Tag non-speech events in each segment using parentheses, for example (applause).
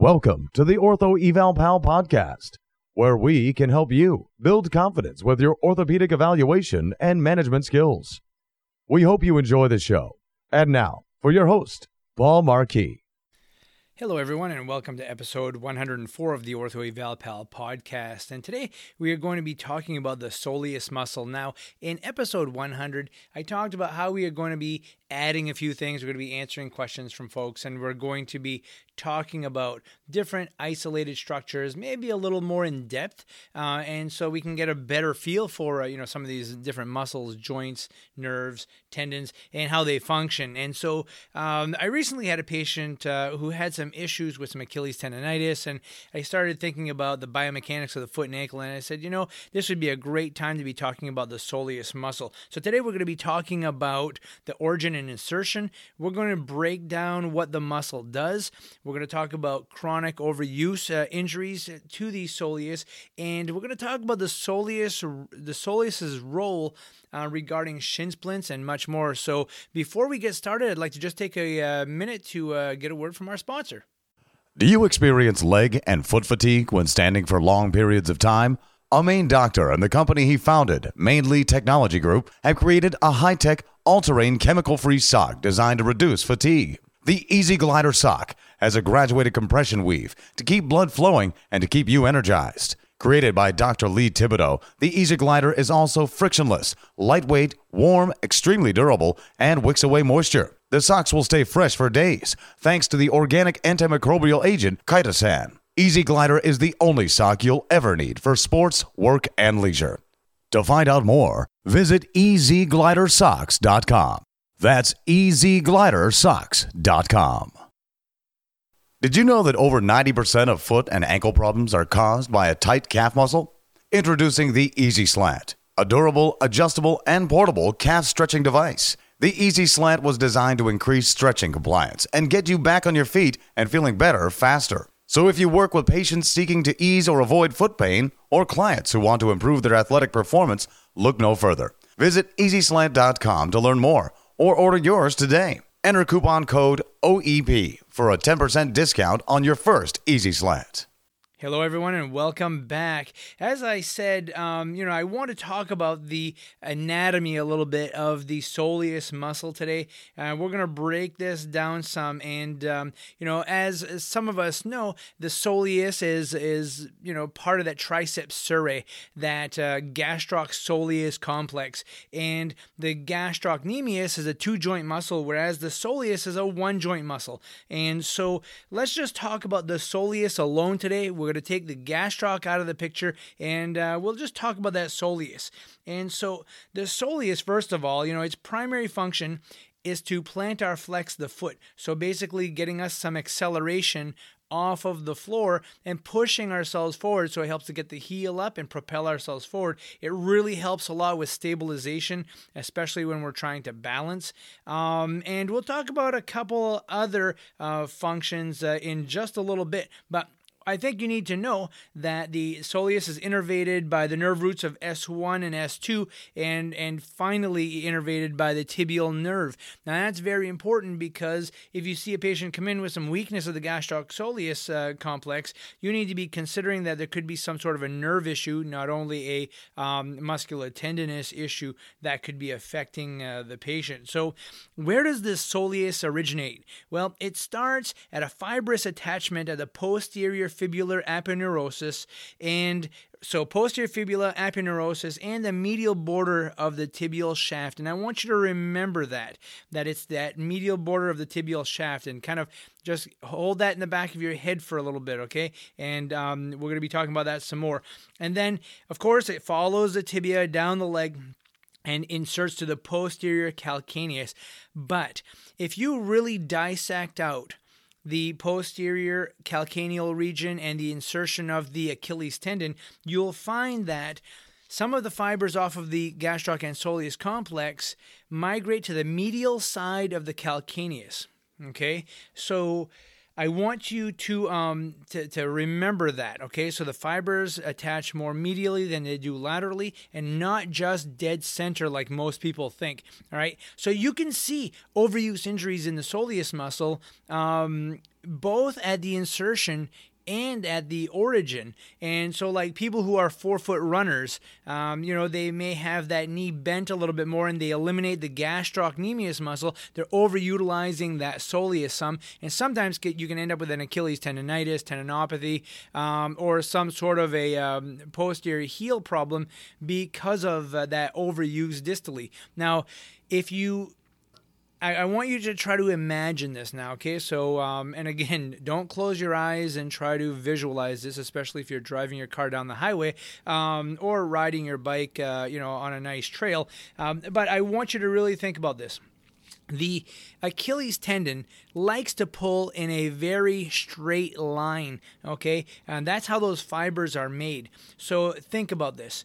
Welcome to the Ortho Eval Pal podcast, where we can help you build confidence with your orthopedic evaluation and management skills. We hope you enjoy the show. And now, for your host, Paul Marquis. Hello, everyone, and welcome to episode 104 of the Ortho Eval Pal podcast. And today we are going to be talking about the soleus muscle. Now, in episode 100, I talked about how we are going to be adding a few things. We're going to be answering questions from folks, and we're going to be talking about different isolated structures, maybe a little more in depth, uh, and so we can get a better feel for uh, you know some of these different muscles, joints, nerves, tendons, and how they function. And so um, I recently had a patient uh, who had some issues with some Achilles tendonitis, and I started thinking about the biomechanics of the foot and ankle, and I said, you know, this would be a great time to be talking about the soleus muscle. So today we're going to be talking about the origin and insertion. We're going to break down what the muscle does. We're going to talk about chronic overuse uh, injuries to the soleus, and we're going to talk about the soleus, the soleus's role uh, regarding shin splints and much more. So before we get started, I'd like to just take a uh, minute to uh, get a word from our sponsor. Do you experience leg and foot fatigue when standing for long periods of time? A Maine doctor and the company he founded, Mainly Technology Group, have created a high tech, all terrain, chemical free sock designed to reduce fatigue. The Easy Glider sock has a graduated compression weave to keep blood flowing and to keep you energized. Created by Dr. Lee Thibodeau, the Easy Glider is also frictionless, lightweight, warm, extremely durable, and wicks away moisture. The socks will stay fresh for days thanks to the organic antimicrobial agent chitosan. Easy Glider is the only sock you'll ever need for sports, work, and leisure. To find out more, visit easyglidersocks.com. That's easyglidersocks.com. Did you know that over 90% of foot and ankle problems are caused by a tight calf muscle? Introducing the Easy Slant, a durable, adjustable, and portable calf stretching device. The Easy Slant was designed to increase stretching compliance and get you back on your feet and feeling better faster. So if you work with patients seeking to ease or avoid foot pain or clients who want to improve their athletic performance, look no further. Visit easyslant.com to learn more or order yours today. Enter coupon code OEP for a 10% discount on your first Easy Slant. Hello, everyone, and welcome back. As I said, um, you know, I want to talk about the anatomy a little bit of the soleus muscle today. Uh, we're going to break this down some, and um, you know, as, as, some of us know, the soleus is is you know part of that triceps surae, that uh, gastrocsoleus complex, and the gastrocnemius is a two joint muscle, whereas the soleus is a one joint muscle. And so, let's just talk about the soleus alone today. We're going to take the gastroc out of the picture and uh, we'll just talk about that soleus. And so, the soleus, first of all, you know, its primary function is to plantar flex the foot. So, basically, getting us some acceleration off of the floor and pushing ourselves forward so it helps to get the heel up and propel ourselves forward it really helps a lot with stabilization especially when we're trying to balance um, and we'll talk about a couple other uh, functions uh, in just a little bit but I think you need to know that the soleus is innervated by the nerve roots of S1 and S2 and, and finally innervated by the tibial nerve. Now, that's very important because if you see a patient come in with some weakness of the gastrocsoleus uh, complex, you need to be considering that there could be some sort of a nerve issue, not only a um, muscular tendinous issue that could be affecting uh, the patient. So, where does this soleus originate? Well, it starts at a fibrous attachment at the posterior fibular aponeurosis and so posterior fibula aponeurosis and the medial border of the tibial shaft. And i want you to remember that that it's that medial border of the tibial shaft and kind of just hold that in the back of your head for a little bit okay? And um, we're going to be talking about that some more. And then of course it follows the tibia down the leg and inserts to the posterior calcaneus. But if you really dissect out the posterior calcaneal region and the insertion of the Achilles tendon, you'll find that some of the fibers off of the gastroc and soleus complex migrate to the medial side of the calcaneus. Okay, so I want you to um to, to remember that. Okay, so the fibers attach more medially than they do laterally, and not just dead center like most people think. All right, so you can see overuse injuries in the soleus muscle, um, both at the insertion and at the origin. And so, like people who are forefoot runners, um, you know, they may have that knee bent a little bit more and they eliminate the gastrocnemius muscle. They're overutilizing that soleus some, and sometimes you can end up with an Achilles tendonitis, tendinopathy, um, or some sort of a um, posterior heel problem because of uh, that overuse distally. Now, if you I, I, want you to try to imagine this now, okay? So, um, and again, (laughs) don't close your eyes and try to visualize this, especially if you're driving your car down the highway um, or riding your bike, uh, you know, on a nice trail. Um, but I want you to really think about this. The Achilles tendon likes to pull in a very straight line, okay? And that's how those fibers are made. So think about this.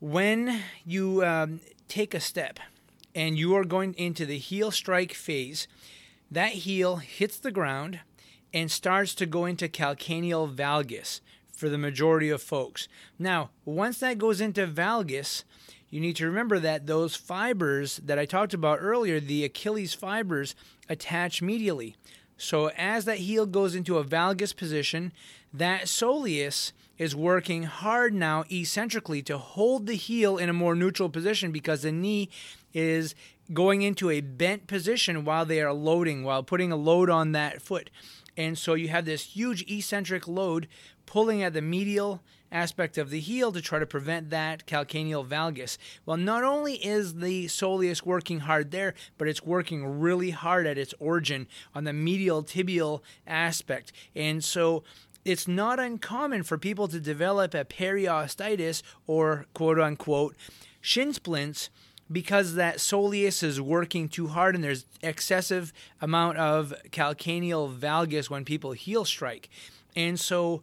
When you um, take a step, and you are going into the heel strike phase, that heel hits the ground and starts to go into calcaneal valgus for the majority of folks. Now, once that goes into valgus, you need to remember that those fibers that I talked about earlier, the Achilles fibers, attach medially. So as that heel goes into a valgus position, that soleus is working hard now eccentrically to hold the heel in a more neutral position because the knee is going into a bent position while they are loading, while putting a load on that foot. And so you have this huge eccentric load pulling at the medial aspect of the heel to try to prevent that calcaneal valgus. Well, not only is the soleus working hard there, but it's working really hard at its origin on the medial tibial aspect. And so it's not uncommon for people to develop a periostitis or quote unquote shin splints because that soleus is working too hard and there's excessive amount of calcaneal valgus when people heel strike. And so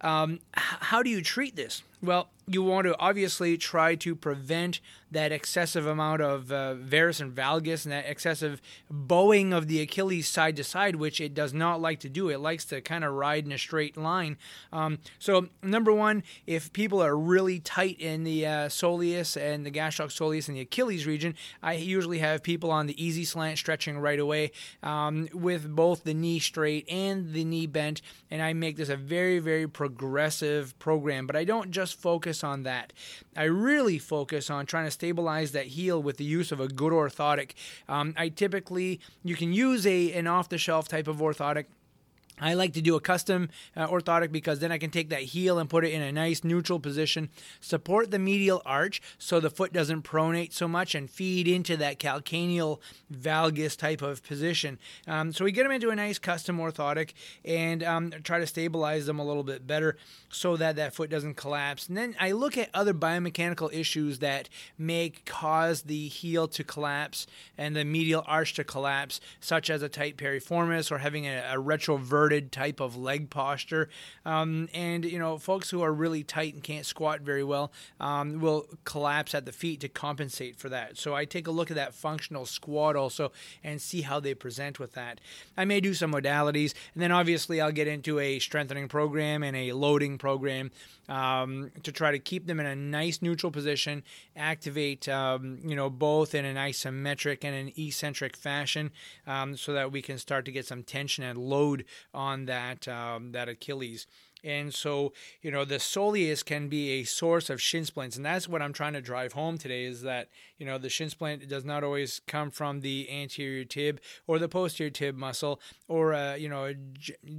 um, how do you treat this? Well, you want to obviously try to prevent that excessive amount of uh, varus and valgus and that excessive bowing of the Achilles side to side, which it does not like to do. It likes to kind of ride in a straight line. Um, so, number one, if people are really tight in the uh, soleus and the gastroc soleus and the Achilles region, I usually have people on the easy slant stretching right away um, with both the knee straight and the knee bent. And I make this a very, very progressive program, but I don't just focus on that. I really focus on trying to stabilize that heel with the use of a good orthotic. Um, I typically, you can use a an off the shelf type of orthotic I like to do a custom uh, orthotic because then I can take that heel and put it in a nice neutral position, support the medial arch so the foot doesn't pronate so much and feed into that calcaneal valgus type of position. Um, so we get them into a nice custom orthotic and um, try to stabilize them a little bit better so that that foot doesn't collapse. And then I look at other biomechanical issues that may cause the heel to collapse and the medial arch to collapse, such as a tight piriformis or having a, a retroverted type of leg posture. Um, and, you know, folks who are really tight and can't squat very well um, will collapse at the feet to compensate for that. So I take a look at that functional squat also and see how they present with that. I may do some modalities, and then obviously I'll get into a strengthening program and a loading program um, to try to keep them in a nice neutral position, activate, um, you know, both in an isometric and an eccentric fashion um, so that we can start to get some tension and load on that um, that Achilles. And so, you know, the soleus can be a source of shin splints. And that's what I'm trying to drive home today is that, you know, the shin splint does not always come from the anterior tib or the posterior tib muscle or, uh, you know,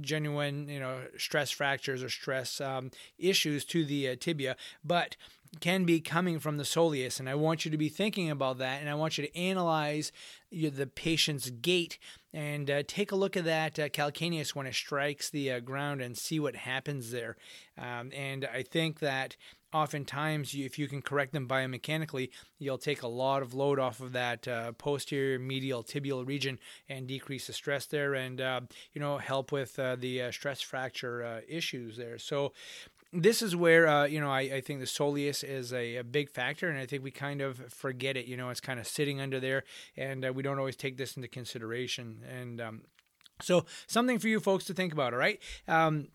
genuine, you know, stress fractures or stress um, issues to the uh, tibia. But can be coming from the soleus. And I want you to be thinking about that. And I want you to analyze the patient's gait and uh, take a look at that uh, calcaneus when it strikes the uh, ground and see what happens there. Um, and I think that oftentimes, if you can correct them biomechanically, you'll take a lot of load off of that uh, posterior medial tibial region and decrease the stress there, and uh, you know help with uh, the uh, stress fracture uh, issues there. So this is where uh, you know I, I, think the soleus is a, a, big factor, and I think we kind of forget it. You know, it's kind of sitting under there, and uh, we don't always take this into consideration. And um, So, something for you folks to think about, all right? Um,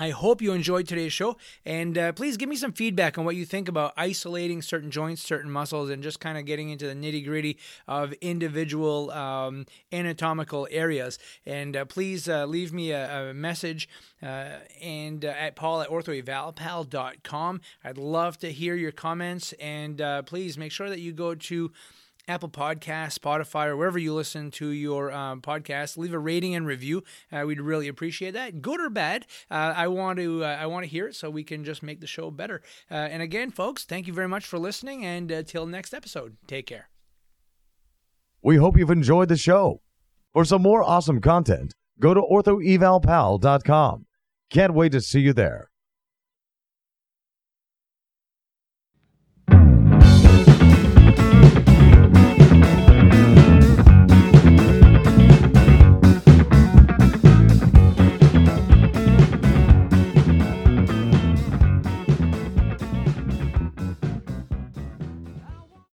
I hope you enjoyed today's show, and uh, please give me some feedback on what you think about isolating certain joints, certain muscles, and just kind of getting into the nitty gritty of individual um, anatomical areas. And uh, please uh, leave me a, a message uh, and uh, at paul at orthoevalpal.com. I'd love to hear your comments, and uh, please make sure that you go to Apple Podcast, Spotify, or wherever you listen to your um, podcast. Leave a rating and review. Uh, we'd really appreciate that, good or bad. Uh, I want to uh, I want to hear it so we can just make the show better. Uh, and again, folks, thank you very much for listening. And till next episode, take care. We hope you've enjoyed the show. For some more awesome content, go to orthoevalpal.com. Can't wait to see you there.